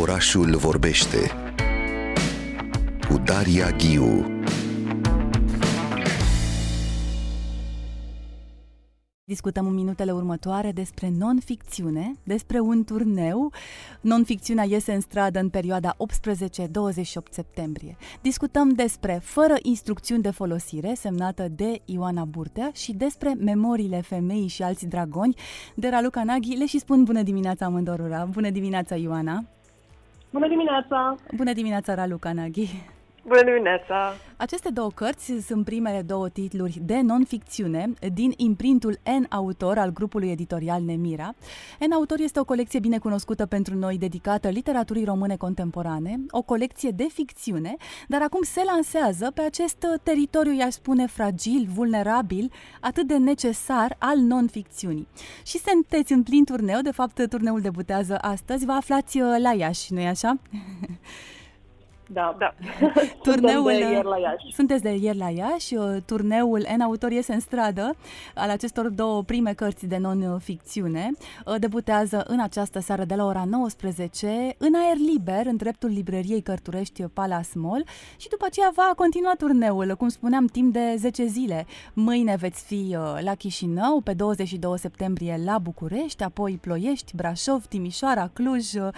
Orașul vorbește cu Daria Ghiu Discutăm în minutele următoare despre non-ficțiune, despre un turneu. Non-ficțiunea iese în stradă în perioada 18-28 septembrie. Discutăm despre Fără instrucțiuni de folosire, semnată de Ioana Burtea, și despre Memoriile femeii și alți dragoni de Raluca Naghi. Le și spun bună dimineața amândorura. Bună dimineața, Ioana! Bună dimineața! Bună dimineața, Raluca Naghi! Bună dimineața! Aceste două cărți sunt primele două titluri de non-ficțiune din imprintul N Autor al grupului editorial Nemira. N Autor este o colecție bine cunoscută pentru noi dedicată literaturii române contemporane, o colecție de ficțiune, dar acum se lansează pe acest teritoriu, i-aș spune, fragil, vulnerabil, atât de necesar al non-ficțiunii. Și sunteți în plin turneu, de fapt turneul debutează astăzi, vă aflați uh, la Iași, nu-i așa? Da, da. Turneul, de ieri la Iași. Sunteți de ieri la Iași. Turneul N Autor iese în stradă al acestor două prime cărți de non-ficțiune. Debutează în această seară de la ora 19 în aer liber, în dreptul librăriei Cărturești Palace Mall și după aceea va continua turneul, cum spuneam, timp de 10 zile. Mâine veți fi uh, la Chișinău, pe 22 septembrie la București, apoi Ploiești, Brașov, Timișoara, Cluj, uh,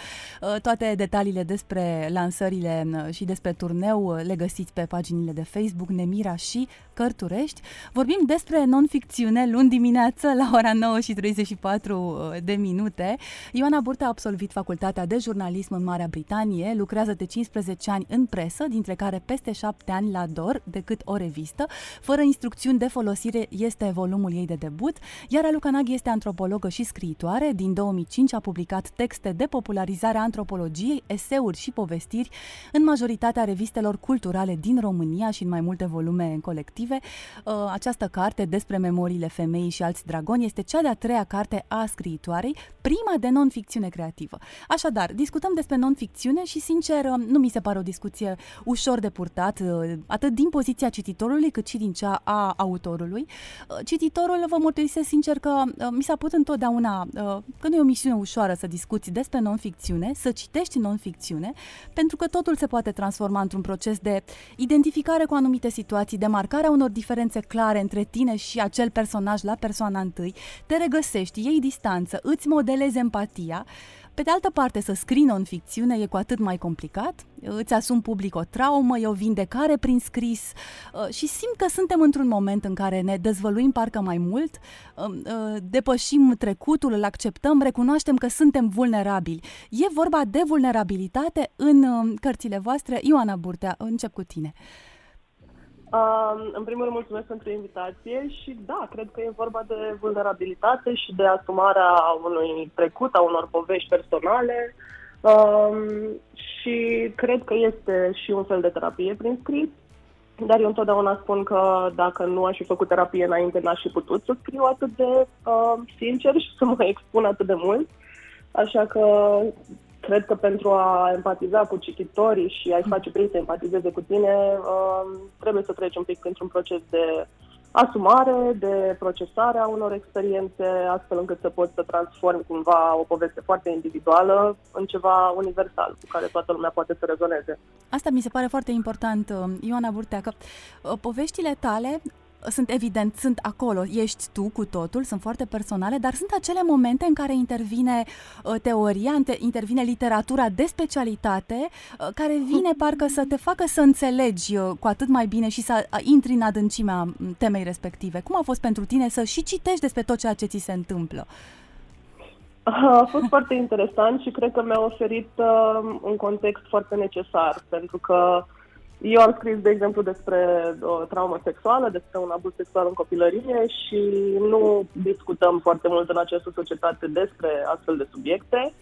toate detaliile despre lansările și despre turneu le găsiți pe paginile de Facebook Nemira și Cărturești. Vorbim despre non-ficțiune luni dimineață la ora 9 și 34 uh, de minute. Ioana Burta a absolvit facultatea de jurnalism în Marea Britanie, lucrează de 15 ani în presă, dintre care peste 7 ani la DOR, decât o revistă. Fără instrucțiuni de folosire este volumul ei de debut, iar Aluca Naghi este antropologă și scriitoare. Din 2005 a publicat texte de popularizare a antropologiei, eseuri și povestiri în majoritatea revistelor culturale din România și în mai multe volume colective. Uh, această carte despre memoriile femeii și alți dragoni este cea de-a treia carte a scriitoarei, prima de non-ficțiune creativă. Așadar, discutăm despre non-ficțiune și, sincer, uh, nu mi se pare o discuție ușor de purtat, uh, atât din poziția cititorului, cât și din cea a autorului. Cititorul, vă mărturisesc sincer că mi s-a putut întotdeauna că nu e o misiune ușoară să discuți despre non-ficțiune, să citești non-ficțiune, pentru că totul se poate transforma într-un proces de identificare cu anumite situații, de marcarea unor diferențe clare între tine și acel personaj la persoana întâi, te regăsești, iei distanță, îți modelezi empatia pe de altă parte, să scrii non-ficțiune e cu atât mai complicat, îți asumi public o traumă, e o vindecare prin scris uh, și simt că suntem într-un moment în care ne dezvăluim parcă mai mult, um, uh, depășim trecutul, îl acceptăm, recunoaștem că suntem vulnerabili. E vorba de vulnerabilitate în um, cărțile voastre. Ioana Burtea, încep cu tine. Uh, Uh, în primul rând, mulțumesc pentru invitație și da, cred că e vorba de vulnerabilitate și de asumarea unui trecut, a unor povești personale uh, și cred că este și un fel de terapie prin scris, dar eu întotdeauna spun că dacă nu aș fi făcut terapie înainte, n-aș fi putut să scriu atât de uh, sincer și să mă expun atât de mult. Așa că cred că pentru a empatiza cu cititorii și a-i face pe ei să empatizeze cu tine, um, trebuie să treci un pic printr-un proces de asumare, de procesare a unor experiențe, astfel încât să poți să transformi cumva o poveste foarte individuală în ceva universal, cu care toată lumea poate să rezoneze. Asta mi se pare foarte important, Ioana Burtea, că uh, poveștile tale sunt evident, sunt acolo, ești tu cu totul, sunt foarte personale, dar sunt acele momente în care intervine uh, teoria, intervine literatura de specialitate, uh, care vine parcă să te facă să înțelegi uh, cu atât mai bine și să intri în adâncimea temei respective. Cum a fost pentru tine să și citești despre tot ceea ce ți se întâmplă? A fost foarte interesant și cred că mi-a oferit uh, un context foarte necesar, pentru că uh, eu am scris, de exemplu, despre o traumă sexuală, despre un abuz sexual în copilărie și nu discutăm foarte mult în această societate despre astfel de subiecte.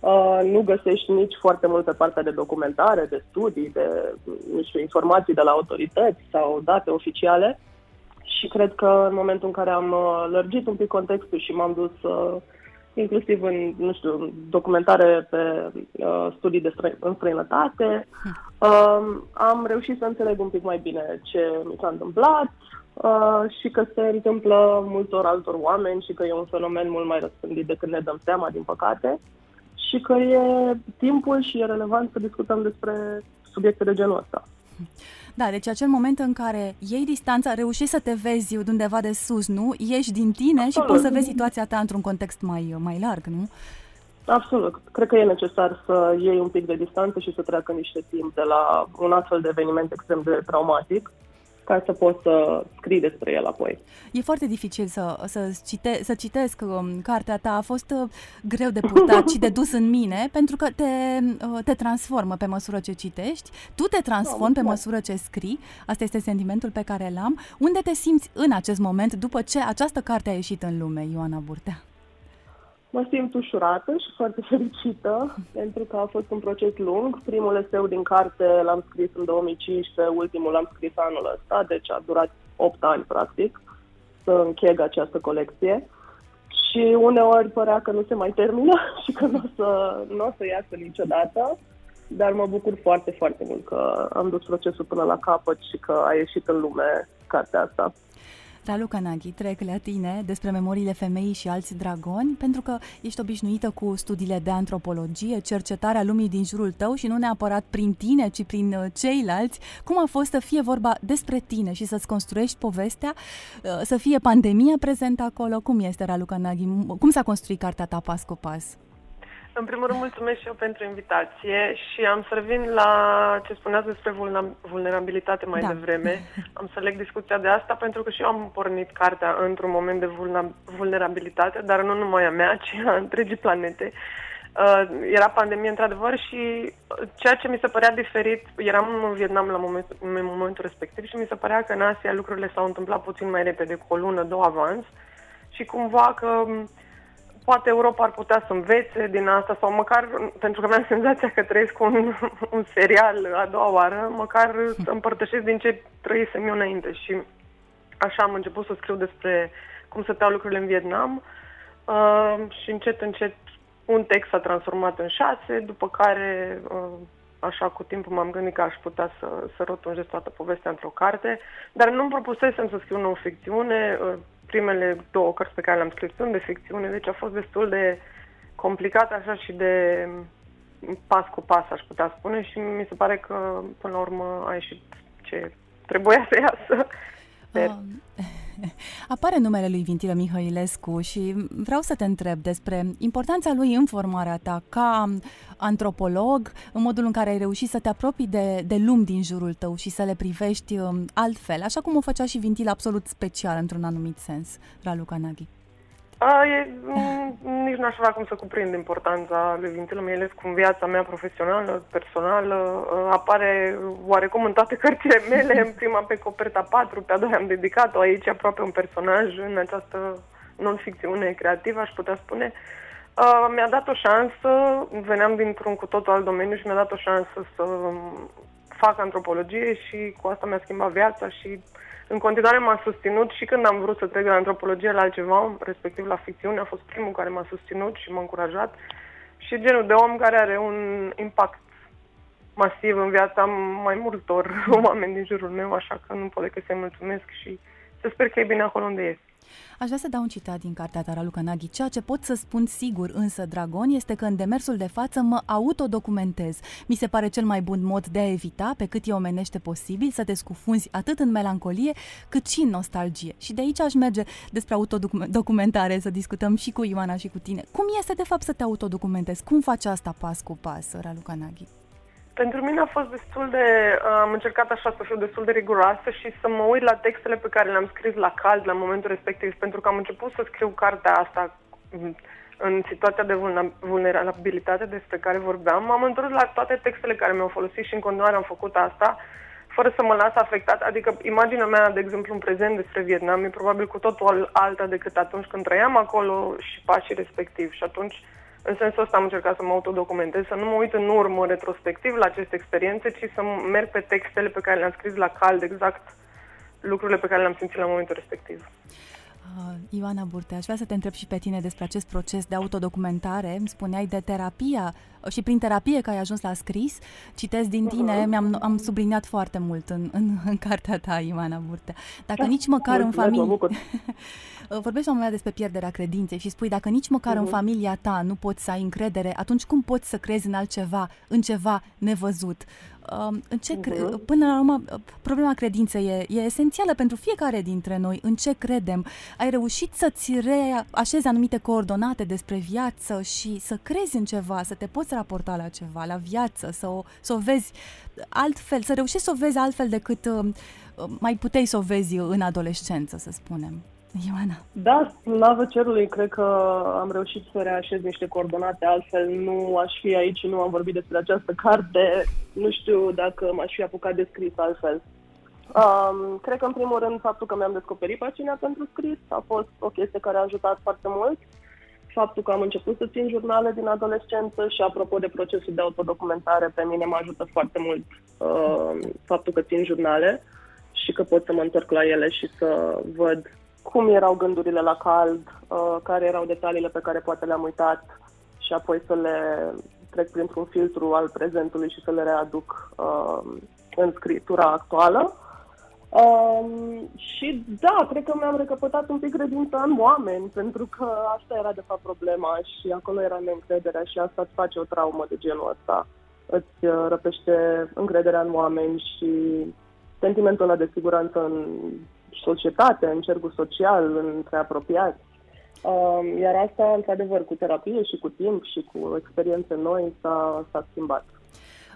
Uh, nu găsești nici foarte mult pe partea de documentare, de studii, de nu știu, informații de la autorități sau date oficiale. Și cred că în momentul în care am uh, lărgit un pic contextul și m-am dus uh, inclusiv în, nu știu, documentare pe uh, studii de stră- în străinătate. Uh, am reușit să înțeleg un pic mai bine ce mi s-a întâmplat uh, și că se întâmplă multor altor oameni și că e un fenomen mult mai răspândit decât ne dăm seama, din păcate. și că e timpul și e relevant să discutăm despre subiecte de genul ăsta. Da, deci acel moment în care iei distanța, reușești să te vezi undeva de sus, nu? Ieși din tine Absolut. și poți să vezi situația ta într-un context mai, mai larg, nu? Absolut. Cred că e necesar să iei un pic de distanță și să treacă niște timp de la un astfel de eveniment extrem de traumatic ca să pot să scrii despre el apoi. E foarte dificil să, să, cite, să citesc um, cartea ta. A fost uh, greu de purtat și de dus în mine, pentru că te, uh, te transformă pe măsură ce citești, tu te transformi pe măsură ce scrii. Asta este sentimentul pe care l-am. Unde te simți în acest moment după ce această carte a ieșit în lume, Ioana Burtea? Mă simt ușurată și foarte fericită, pentru că a fost un proces lung. Primul eseu din carte l-am scris în 2015, ultimul l-am scris anul ăsta, deci a durat 8 ani, practic, să încheg această colecție. Și uneori părea că nu se mai termină și că nu o să, nu o să iasă niciodată, dar mă bucur foarte, foarte mult că am dus procesul până la capăt și că a ieșit în lume cartea asta. Raluca Naghi, trec la tine despre memoriile femeii și alți dragoni, pentru că ești obișnuită cu studiile de antropologie, cercetarea lumii din jurul tău și nu neapărat prin tine, ci prin uh, ceilalți. Cum a fost să fie vorba despre tine și să-ți construiești povestea, uh, să fie pandemia prezentă acolo? Cum este, Raluca Naghi? Cum s-a construit cartea ta pas cu pas? În primul rând, mulțumesc și eu pentru invitație și am să revin la ce spuneați despre vulnerabilitate mai da. devreme. Am să leg discuția de asta pentru că și eu am pornit cartea într-un moment de vulnerabilitate, dar nu numai a mea, ci a întregii planete. Uh, era pandemie într-adevăr și ceea ce mi se părea diferit, eram în Vietnam la moment, în momentul respectiv și mi se părea că în Asia lucrurile s-au întâmplat puțin mai repede, cu o lună, două avans și cumva că poate Europa ar putea să învețe din asta sau măcar, pentru că mi-am senzația că trăiesc un, un serial a doua oară, măcar să împărtășesc din ce trăisem eu înainte. Și așa am început să scriu despre cum să stau lucrurile în Vietnam uh, și încet, încet un text s-a transformat în șase, după care uh, așa cu timpul m-am gândit că aș putea să, să rotunjesc toată povestea într-o carte, dar nu-mi propusesem să scriu o ficțiune, uh, primele două cărți pe care le-am scris sunt de ficțiune, deci a fost destul de complicat așa și de pas cu pas, aș putea spune, și mi se pare că până la urmă a ieșit ce trebuia să iasă. Sper. Um, apare numele lui Vintilă Mihăilescu și vreau să te întreb despre importanța lui în formarea ta ca antropolog, în modul în care ai reușit să te apropii de, de lumi din jurul tău și să le privești um, altfel, așa cum o făcea și Vintilă absolut special într-un anumit sens, Raluca Naghi. A, e, nici n-aș avea cum să cuprind importanța lui Vintilă Mielescu în viața mea profesională, personală. Apare oarecum în toate cărțile mele, în prima pe coperta 4, pe a doua am dedicat-o aici aproape un personaj în această non-ficțiune creativă, aș putea spune. Uh, mi-a dat o șansă, veneam dintr-un cu totul alt domeniu și mi-a dat o șansă să fac antropologie și cu asta mi-a schimbat viața și în continuare m-a susținut și când am vrut să trec de la antropologie la altceva, respectiv la ficțiune, a fost primul care m-a susținut și m-a încurajat și genul de om care are un impact masiv în viața mai multor oameni din jurul meu, așa că nu pot decât să-i mulțumesc și să sper că e bine acolo unde e. Aș vrea să dau un citat din cartea ta, Raluca Naghi. Ceea ce pot să spun sigur însă, Dragon, este că în demersul de față mă autodocumentez. Mi se pare cel mai bun mod de a evita, pe cât e omenește posibil, să te scufunzi atât în melancolie, cât și în nostalgie. Și de aici aș merge despre autodocumentare, să discutăm și cu Ioana și cu tine. Cum este, de fapt, să te autodocumentezi? Cum faci asta pas cu pas, Raluca Naghi? Pentru mine a fost destul de... Am încercat așa să fiu destul de riguroasă și să mă uit la textele pe care le-am scris la cald la momentul respectiv, pentru că am început să scriu cartea asta în situația de vulnerabilitate despre care vorbeam. M-am întors la toate textele care mi-au folosit și în continuare am făcut asta, fără să mă las afectat. Adică imaginea mea, de exemplu, în prezent despre Vietnam e probabil cu totul alta decât atunci când trăiam acolo și pașii respectivi. Și atunci în sensul ăsta am încercat să mă autodocumentez, să nu mă uit în urmă retrospectiv la aceste experiențe, ci să merg pe textele pe care le-am scris la cald, exact lucrurile pe care le-am simțit la momentul respectiv. Uh, Ioana Burte, aș vrea să te întreb și pe tine despre acest proces de autodocumentare. Îmi spuneai de terapia și prin terapie că ai ajuns la scris. Citesc din tine, uh-huh. mi-am am subliniat foarte mult în, în, în cartea ta, Ioana Burte. Dacă da, nici măcar în familie... Vorbești la un moment despre pierderea credinței și spui dacă nici măcar uh-huh. în familia ta nu poți să ai încredere, atunci cum poți să crezi în altceva, în ceva nevăzut? în ce cre- uh-huh. Până la urmă, problema credinței e, e esențială pentru fiecare dintre noi. În ce credem? Ai reușit să-ți reașezi anumite coordonate despre viață și să crezi în ceva, să te poți raporta la ceva, la viață, să o, să o vezi altfel, să reușești să o vezi altfel decât uh, mai puteai să o vezi în adolescență, să spunem. Ioana. Da, la cerului cred că am reușit să reașez niște coordonate, altfel nu aș fi aici și nu am vorbit despre această carte. Nu știu dacă m-aș fi apucat de scris altfel. Um, cred că, în primul rând, faptul că mi-am descoperit pasiunea pentru scris a fost o chestie care a ajutat foarte mult. Faptul că am început să țin jurnale din adolescență și, apropo de procesul de autodocumentare, pe mine mă ajută foarte mult uh, faptul că țin jurnale și că pot să mă întorc la ele și să văd cum erau gândurile la cald, uh, care erau detaliile pe care poate le-am uitat și apoi să le trec printr-un filtru al prezentului și să le readuc uh, în scriptura actuală. Um, și da, cred că mi-am recăpătat un pic credința în oameni, pentru că asta era de fapt problema și acolo era neîncrederea și asta îți face o traumă de genul ăsta. Îți uh, răpește încrederea în oameni și sentimentul ăla de siguranță în societate, în cercul social, între apropiați. Um, iar asta, într-adevăr, cu terapie și cu timp și cu experiențe noi s-a, s-a schimbat.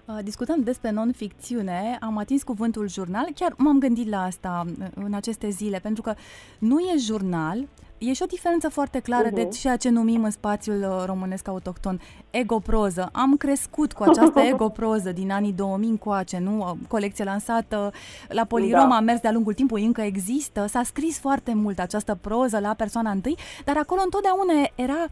Uh, discutăm despre non-ficțiune, am atins cuvântul jurnal, chiar m-am gândit la asta uh, în aceste zile, pentru că nu e jurnal, E și o diferență foarte clară uh-huh. de ceea ce numim în spațiul uh, românesc autohton egoproză. Am crescut cu această egoproză din anii 2000 încoace, nu? Colecție lansată la Polirom, da. a mers de-a lungul timpului, încă există. S-a scris foarte mult această proză la persoana întâi, dar acolo întotdeauna era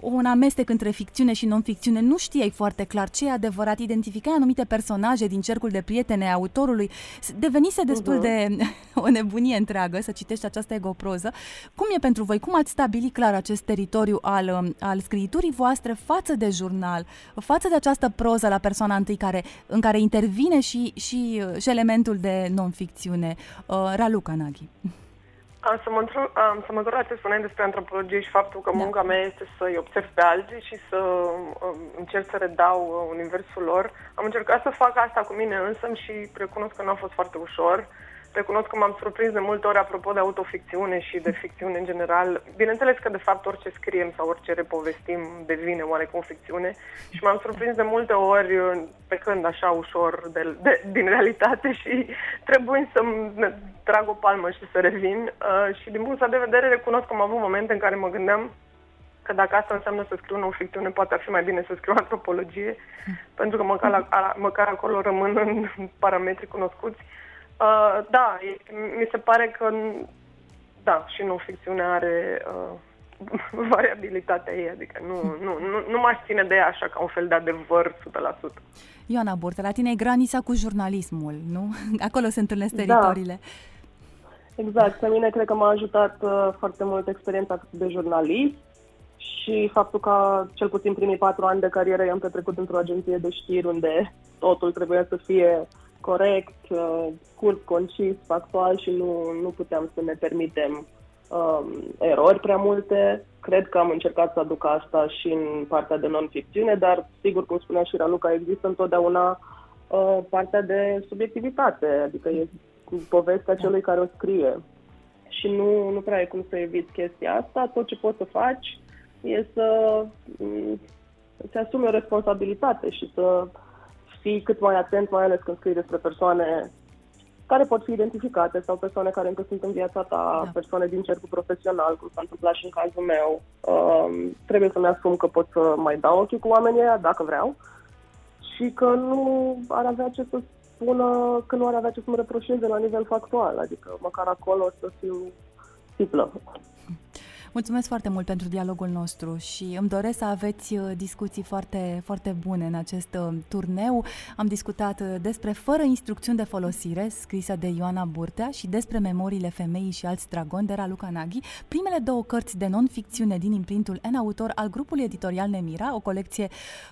un amestec între ficțiune și non-ficțiune. Nu știai foarte clar ce e adevărat. Identificai anumite personaje din cercul de prietene a autorului. Devenise destul uh-huh. de o nebunie întreagă să citești această egoproză. Cum e pentru voi? Cum ați stabilit clar acest teritoriu al, um, al scriturii voastre față de jurnal, față de această proză la persoana întâi care, în care intervine și, și, uh, și elementul de non-ficțiune? Uh, Raluca Naghi. Am să mă, am să mă întorc la ce spuneai despre antropologie și faptul că da. munca mea este să-i observ pe alții și să um, încerc să redau uh, universul lor. Am încercat să fac asta cu mine însă și recunosc că nu a fost foarte ușor. Uh, Recunosc că m-am surprins de multe ori apropo de autoficțiune și de ficțiune în general. Bineînțeles că, de fapt, orice scriem sau orice repovestim devine oarecum ficțiune și m-am surprins de multe ori pe când așa ușor de, de, din realitate și trebuie să trag o palmă și să revin. Uh, și din punctul de vedere recunosc că am avut momente în care mă gândeam că dacă asta înseamnă să scriu o ficțiune, poate ar fi mai bine să scriu antropologie, pentru că măcar, la, măcar acolo rămân în parametri cunoscuți. Uh, da, e, mi se pare că, da, și nu ficțiunea are uh, variabilitatea ei, adică nu, nu, nu, nu m-aș ține de ea așa ca un fel de adevăr 100%. Ioana Burtă, la tine e granița cu jurnalismul, nu? Acolo se întâlnesc da. teritoriile. Da. Exact, pe mine cred că m-a ajutat uh, foarte mult experiența de jurnalist și faptul că cel puțin primii patru ani de carieră i-am petrecut într-o agenție de știri unde totul trebuia să fie corect, uh, scurt, concis, factual și nu, nu puteam să ne permitem um, erori prea multe. Cred că am încercat să aduc asta și în partea de non-ficțiune, dar sigur, cum spunea și Raluca, există întotdeauna uh, partea de subiectivitate, adică e povestea da. celui care o scrie. Și nu, nu prea ai cum să eviți chestia asta. Tot ce poți să faci e să mm, îți asumi o responsabilitate și să fii cât mai atent, mai ales când scrii despre persoane care pot fi identificate sau persoane care încă sunt în viața ta, da. persoane din cercul profesional, cum s-a întâmplat și în cazul meu. Um, trebuie să-mi asum că pot să mai dau ochii cu oamenii aia, dacă vreau, și că nu ar avea ce să spună, că nu ar avea ce să-mi reproșeze la nivel factual, adică măcar acolo să fiu simplă. Mulțumesc foarte mult pentru dialogul nostru și îmi doresc să aveți uh, discuții foarte, foarte bune în acest uh, turneu. Am discutat uh, despre Fără instrucțiuni de folosire, scrisă de Ioana Burtea și despre Memoriile femeii și alți dragoni de Raluca Naghi, primele două cărți de non-ficțiune din imprintul N autor al grupului editorial Nemira, o colecție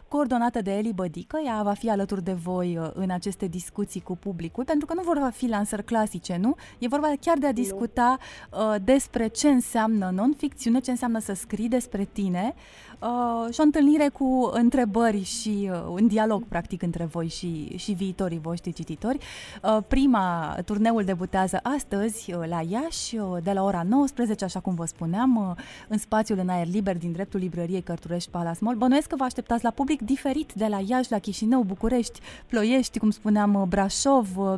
coordonată de Eli Bădică. Ea va fi alături de voi în aceste discuții cu publicul, pentru că nu vor fi lansări clasice, nu? E vorba chiar de a discuta uh, despre ce înseamnă non-ficțiune, ce înseamnă să scrii despre tine uh, și o întâlnire cu întrebări și uh, un dialog practic între voi și, și viitorii voștri cititori. Uh, prima, turneul debutează astăzi uh, la Iași uh, de la ora 19, așa cum vă spuneam, uh, în spațiul în aer liber din dreptul librăriei Cărturești Palace Mall. Bănuiesc că vă așteptați la public diferit de la Iași, la Chișinău, București, Ploiești, cum spuneam, uh, Brașov, uh,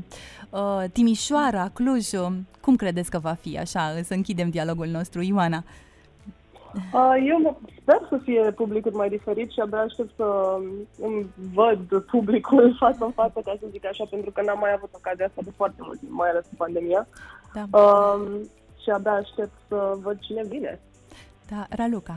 uh, Timișoara, Cluj. Uh, cum credeți că va fi așa, să închidem dialogul nostru, Ioana? Uh, eu sper să fie publicul mai diferit și abia aștept să îmi văd publicul față în față, ca să zic așa, pentru că n-am mai avut ocazia asta de foarte mult timp, mai ales cu pandemia. Da. Uh, și abia aștept să văd cine vine. Da, Raluca.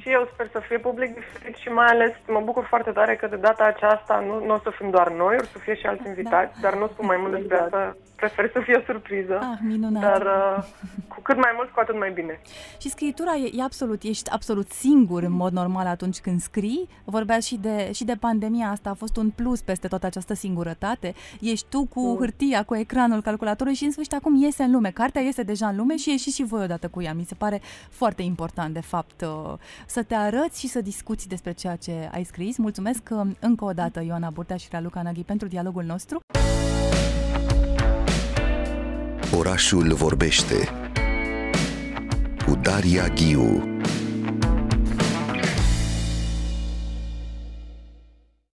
Și eu sper să fie public diferit și mai ales mă bucur foarte tare că de data aceasta nu, nu o să fim doar noi, o să fie și alți da. invitați, da. dar nu spun mai mult despre exact. asta prefer să fie o surpriză. Ah, minunat. Dar uh, cu cât mai mult, cu atât mai bine. Și scritura e, e absolut, ești absolut singur în mod normal atunci când scrii. Vorbea și de, și de pandemia asta, a fost un plus peste toată această singurătate. Ești tu cu mm. hârtia, cu ecranul calculatorului și în sfârșit acum iese în lume. Cartea iese deja în lume și ieși și voi odată cu ea. Mi se pare foarte important, de fapt, uh, să te arăți și să discuți despre ceea ce ai scris. Mulțumesc uh, încă o dată, Ioana Burtea și Raluca Naghi, pentru dialogul nostru. Orașul vorbește cu Daria Ghiu